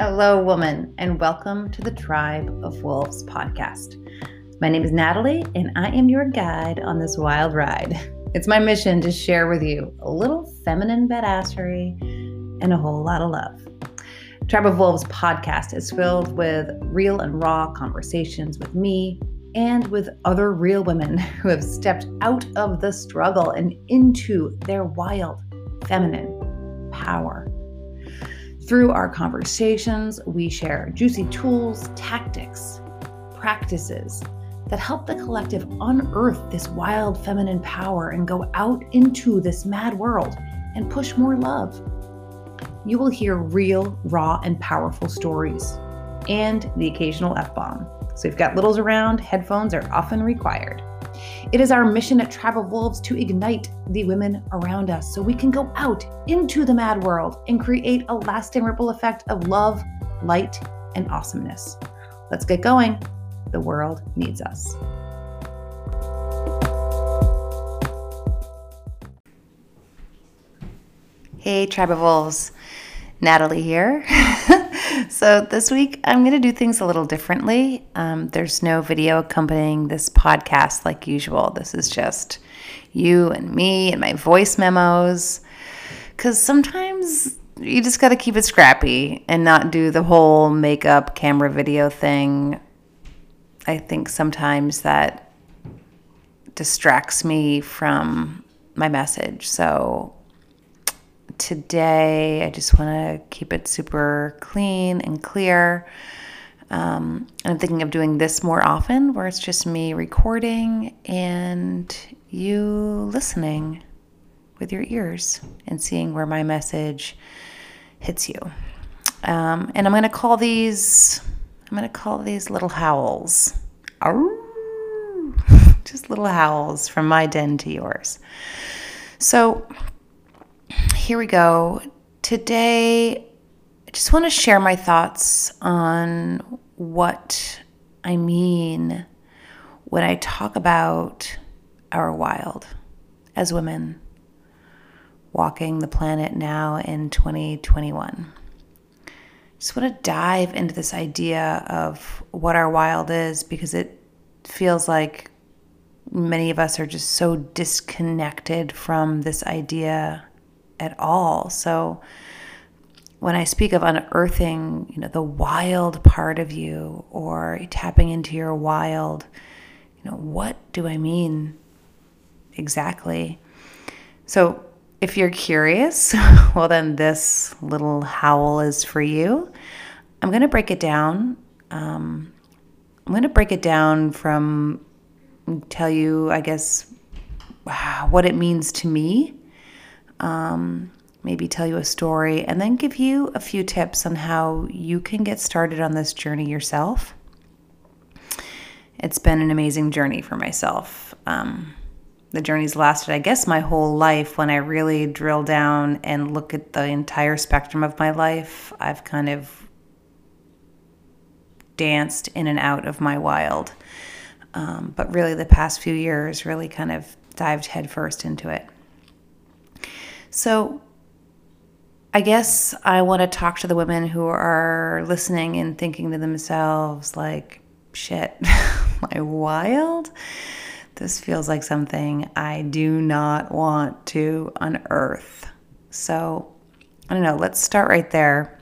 Hello, woman, and welcome to the Tribe of Wolves podcast. My name is Natalie, and I am your guide on this wild ride. It's my mission to share with you a little feminine badassery and a whole lot of love. Tribe of Wolves podcast is filled with real and raw conversations with me and with other real women who have stepped out of the struggle and into their wild feminine power. Through our conversations, we share juicy tools, tactics, practices that help the collective unearth this wild feminine power and go out into this mad world and push more love. You will hear real, raw, and powerful stories and the occasional F bomb. So if you've got littles around, headphones are often required. It is our mission at Tribe of Wolves to ignite the women around us so we can go out into the mad world and create a lasting ripple effect of love, light, and awesomeness. Let's get going. The world needs us. Hey, Tribe of Wolves. Natalie here. so, this week I'm going to do things a little differently. Um, there's no video accompanying this podcast like usual. This is just you and me and my voice memos. Because sometimes you just got to keep it scrappy and not do the whole makeup camera video thing. I think sometimes that distracts me from my message. So, today. I just want to keep it super clean and clear. Um, I'm thinking of doing this more often, where it's just me recording and you listening with your ears and seeing where my message hits you. Um, and I'm going to call these. I'm going to call these little howls. Just little howls from my den to yours. So, here we go. Today, I just want to share my thoughts on what I mean when I talk about our wild as women walking the planet now in 2021. Just want to dive into this idea of what our wild is because it feels like many of us are just so disconnected from this idea at all. So when I speak of unearthing, you know, the wild part of you or tapping into your wild, you know, what do I mean exactly? So if you're curious, well, then this little howl is for you. I'm going to break it down. Um, I'm going to break it down from tell you, I guess, what it means to me um, maybe tell you a story, and then give you a few tips on how you can get started on this journey yourself. It's been an amazing journey for myself. Um, the journey's lasted, I guess, my whole life. When I really drill down and look at the entire spectrum of my life, I've kind of danced in and out of my wild. Um, but really, the past few years really kind of dived headfirst into it. So I guess I want to talk to the women who are listening and thinking to themselves, like, shit, my wild? This feels like something I do not want to unearth. So I don't know, let's start right there.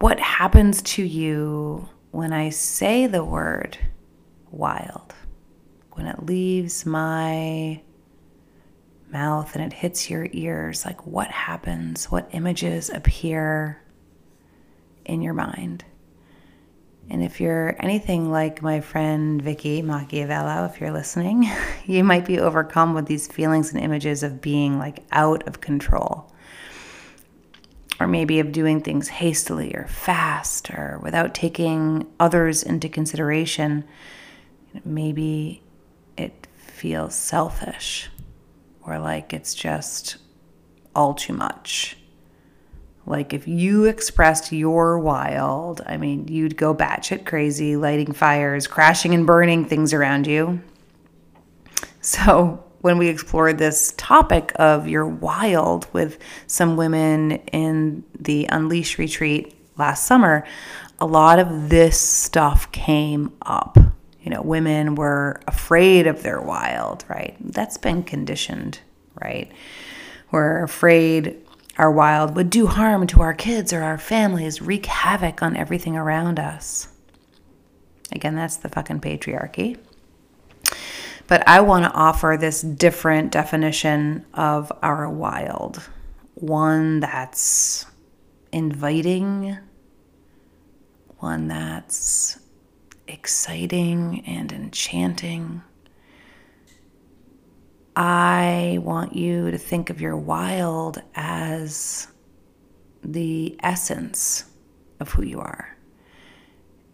What happens to you when I say the word wild? When it leaves my mouth and it hits your ears, like what happens? What images appear in your mind? And if you're anything like my friend Vicky Machiavello, if you're listening, you might be overcome with these feelings and images of being like out of control. Or maybe of doing things hastily or fast or without taking others into consideration. Maybe it feels selfish or like it's just all too much. Like if you expressed your wild, I mean, you'd go batshit crazy, lighting fires, crashing and burning things around you. So when we explored this topic of your wild with some women in the Unleash retreat last summer, a lot of this stuff came up. You know, women were afraid of their wild, right? That's been conditioned, right? We're afraid our wild would do harm to our kids or our families, wreak havoc on everything around us. Again, that's the fucking patriarchy. But I want to offer this different definition of our wild one that's inviting, one that's exciting and enchanting. I want you to think of your wild as the essence of who you are.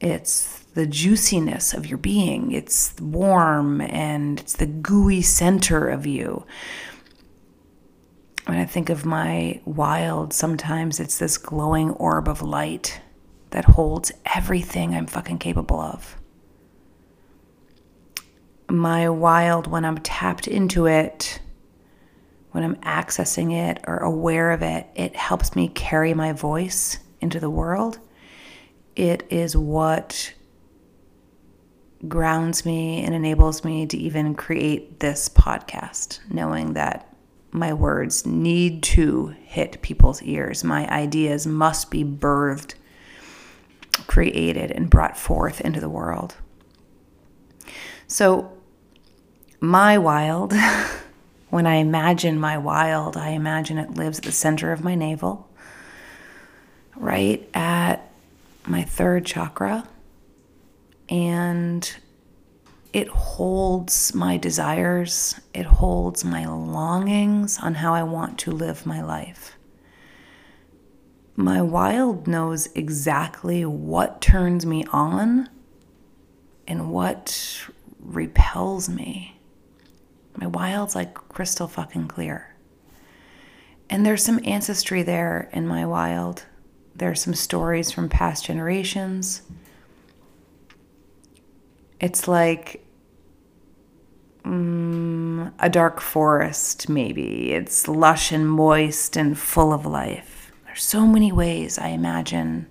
It's the juiciness of your being. It's warm and it's the gooey center of you. When I think of my wild, sometimes it's this glowing orb of light that holds everything I'm fucking capable of. My wild, when I'm tapped into it, when I'm accessing it or aware of it, it helps me carry my voice into the world. It is what grounds me and enables me to even create this podcast, knowing that my words need to hit people's ears. My ideas must be birthed, created, and brought forth into the world. So, my wild, when I imagine my wild, I imagine it lives at the center of my navel, right at my third chakra and it holds my desires, it holds my longings on how I want to live my life. My wild knows exactly what turns me on and what repels me. My wild's like crystal fucking clear. And there's some ancestry there in my wild. There's some stories from past generations. It's like mm, a dark forest, maybe. It's lush and moist and full of life. There's so many ways I imagine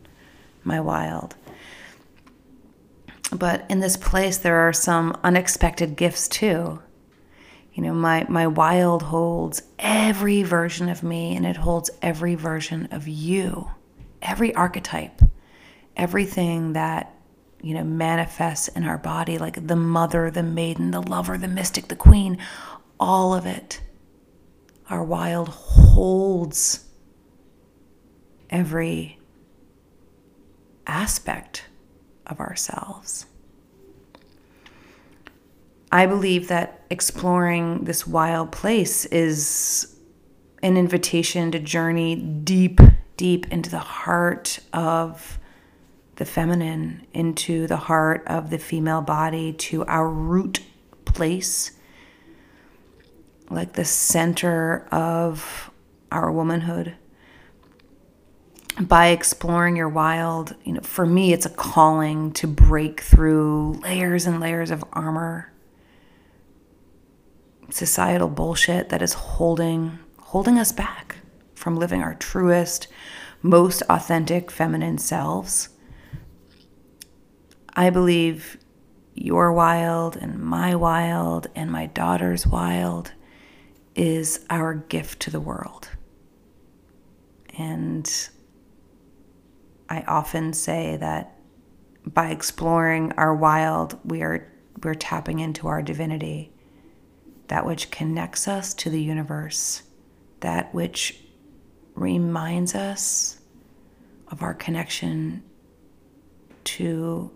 my wild. But in this place, there are some unexpected gifts too. You know, my, my wild holds every version of me and it holds every version of you, every archetype, everything that you know, manifests in our body like the mother, the maiden, the lover, the mystic, the queen, all of it. Our wild holds every aspect of ourselves. I believe that exploring this wild place is an invitation to journey deep, deep into the heart of the feminine into the heart of the female body to our root place, like the center of our womanhood. By exploring your wild, you know, for me, it's a calling to break through layers and layers of armor, societal bullshit that is holding holding us back from living our truest, most authentic feminine selves I believe your wild and my wild and my daughter's wild is our gift to the world. And I often say that by exploring our wild, we are we're tapping into our divinity, that which connects us to the universe, that which reminds us of our connection to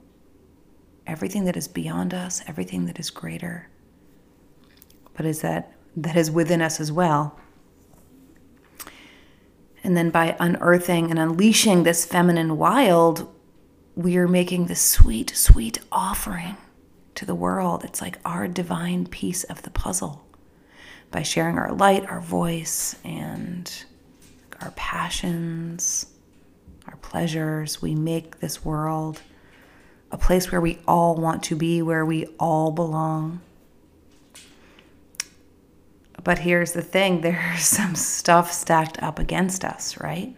everything that is beyond us, everything that is greater, but is that that is within us as well. And then by unearthing and unleashing this feminine wild, we are making this sweet, sweet offering to the world. It's like our divine piece of the puzzle. By sharing our light, our voice, and our passions, our pleasures, we make this world a place where we all want to be, where we all belong. But here's the thing there's some stuff stacked up against us, right?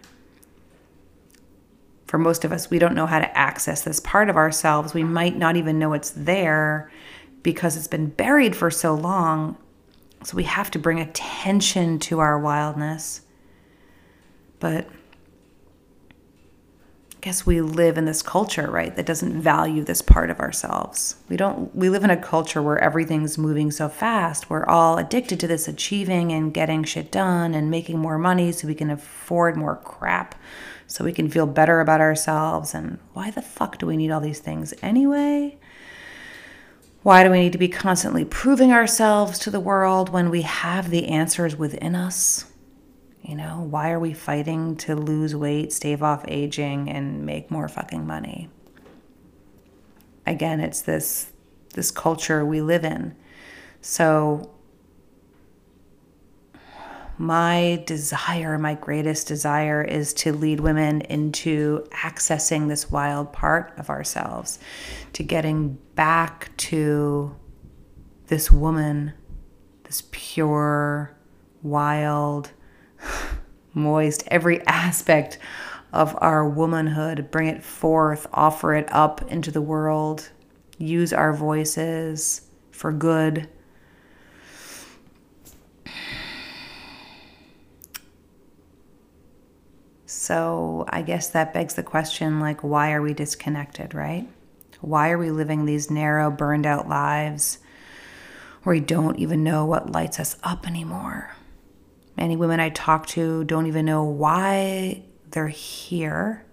For most of us, we don't know how to access this part of ourselves. We might not even know it's there because it's been buried for so long. So we have to bring attention to our wildness. But guess we live in this culture, right, that doesn't value this part of ourselves. We don't we live in a culture where everything's moving so fast. We're all addicted to this achieving and getting shit done and making more money so we can afford more crap so we can feel better about ourselves and why the fuck do we need all these things anyway? Why do we need to be constantly proving ourselves to the world when we have the answers within us? You know, why are we fighting to lose weight, stave off aging, and make more fucking money? Again, it's this this culture we live in. So my desire, my greatest desire is to lead women into accessing this wild part of ourselves, to getting back to this woman, this pure, wild, moist, every aspect of our womanhood, bring it forth, offer it up into the world, use our voices for good. So, I guess that begs the question like, why are we disconnected, right? Why are we living these narrow, burned out lives where we don't even know what lights us up anymore? Many women I talk to don't even know why they're here.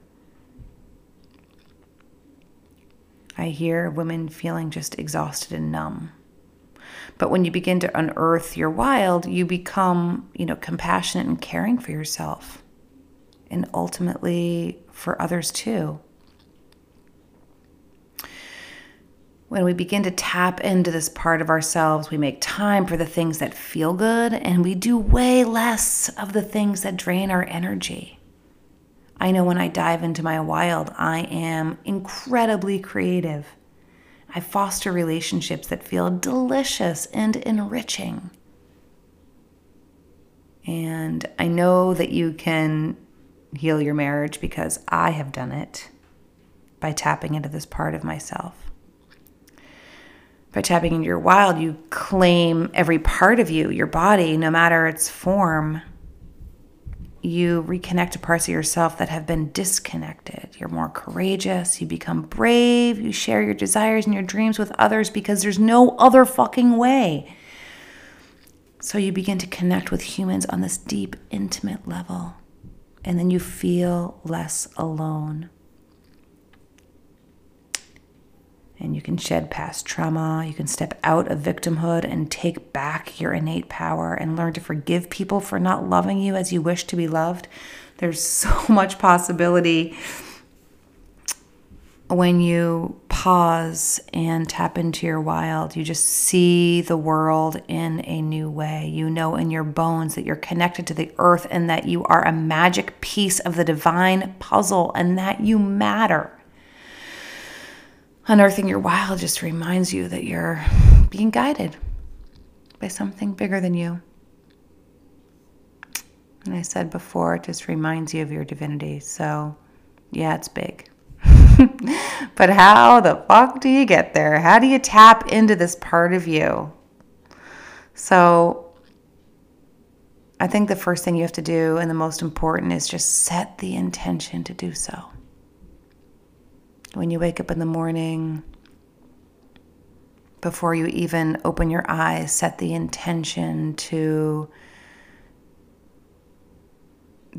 I hear women feeling just exhausted and numb. But when you begin to unearth your wild, you become, you know, compassionate and caring for yourself and ultimately for others too. When we begin to tap into this part of ourselves, we make time for the things that feel good and we do way less of the things that drain our energy. I know when I dive into my wild, I am incredibly creative. I foster relationships that feel delicious and enriching. And I know that you can heal your marriage because I have done it by tapping into this part of myself by tapping into your wild, you claim every part of you, your body, no matter its form. You reconnect to parts of yourself that have been disconnected. You're more courageous. You become brave. You share your desires and your dreams with others because there's no other fucking way. So you begin to connect with humans on this deep, intimate level. And then you feel less alone. And you can shed past trauma. You can step out of victimhood and take back your innate power and learn to forgive people for not loving you as you wish to be loved. There's so much possibility when you pause and tap into your wild. You just see the world in a new way. You know in your bones that you're connected to the earth and that you are a magic piece of the divine puzzle and that you matter unearthing your wild just reminds you that you're being guided by something bigger than you. And I said before, it just reminds you of your divinity. So, yeah, it's big. but how the fuck do you get there? How do you tap into this part of you? So, I think the first thing you have to do, and the most important, is just set the intention to do so when you wake up in the morning, before you even open your eyes, set the intention to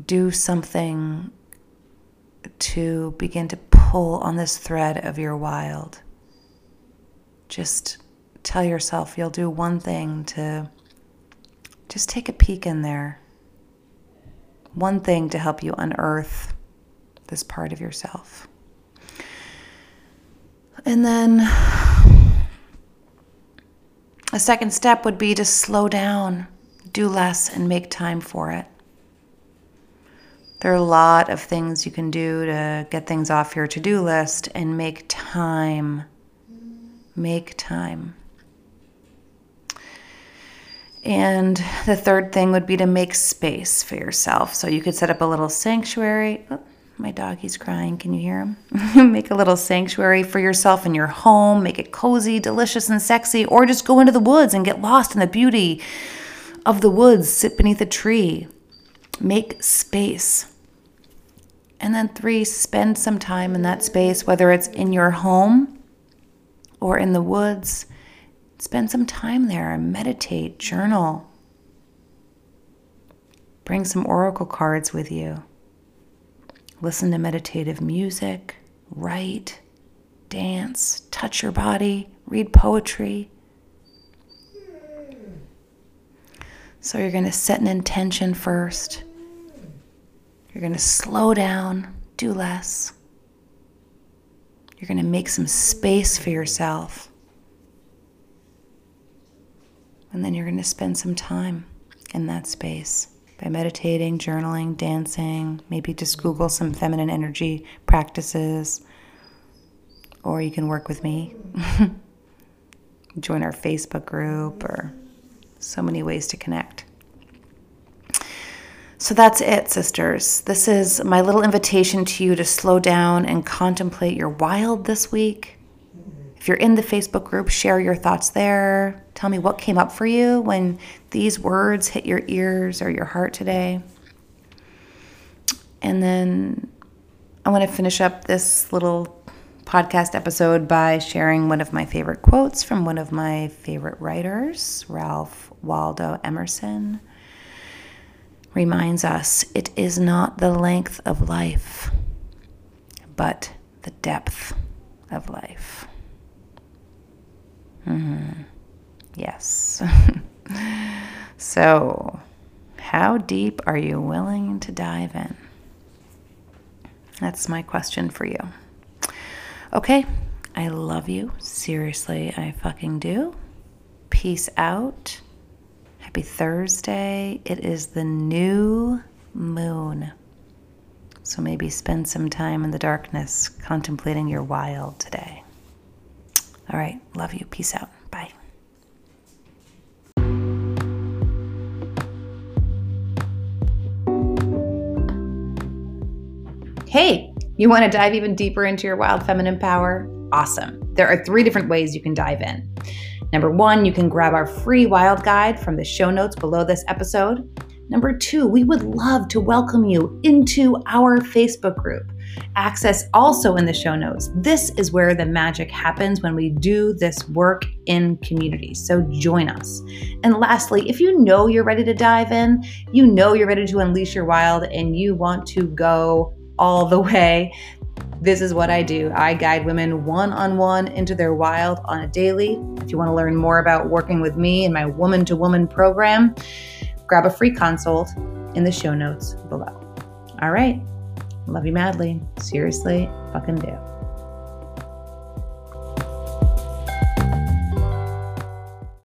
do something to begin to pull on this thread of your wild. Just tell yourself you'll do one thing to just take a peek in there. One thing to help you unearth this part of yourself. And then a second step would be to slow down, do less, and make time for it. There are a lot of things you can do to get things off your to do list and make time. Make time. And the third thing would be to make space for yourself. So you could set up a little sanctuary. Oh, my dog, he's crying. Can you hear him? make a little sanctuary for yourself in your home. Make it cozy, delicious, and sexy. Or just go into the woods and get lost in the beauty of the woods. Sit beneath a tree. Make space. And then, three, spend some time in that space, whether it's in your home or in the woods. Spend some time there and meditate, journal. Bring some oracle cards with you. Listen to meditative music, write, dance, touch your body, read poetry. So you're going to set an intention first. You're going to slow down, do less. You're going to make some space for yourself. And then you're going to spend some time in that space by meditating, journaling, dancing, maybe just Google some feminine energy practices. Or you can work with me, join our Facebook group, or so many ways to connect. So that's it, sisters. This is my little invitation to you to slow down and contemplate your wild this week. If you're in the Facebook group, share your thoughts there. Tell me what came up for you when these words hit your ears or your heart today. And then I want to finish up this little podcast episode by sharing one of my favorite quotes from one of my favorite writers, Ralph Waldo Emerson. Reminds us it is not the length of life, but the depth of life. Mm-hmm. Yes. so, how deep are you willing to dive in? That's my question for you. Okay, I love you. Seriously, I fucking do. Peace out. Happy Thursday. It is the new moon. So maybe spend some time in the darkness contemplating your wild today. All right, love you. Peace out. Bye. Hey, you want to dive even deeper into your wild feminine power? Awesome. There are three different ways you can dive in. Number one, you can grab our free wild guide from the show notes below this episode. Number two, we would love to welcome you into our Facebook group. Access also in the show notes. This is where the magic happens when we do this work in community. So join us. And lastly, if you know you're ready to dive in, you know you're ready to unleash your wild, and you want to go all the way, this is what I do. I guide women one on one into their wild on a daily. If you want to learn more about working with me in my woman to woman program, grab a free consult in the show notes below. All right. Love you madly. Seriously, fucking do.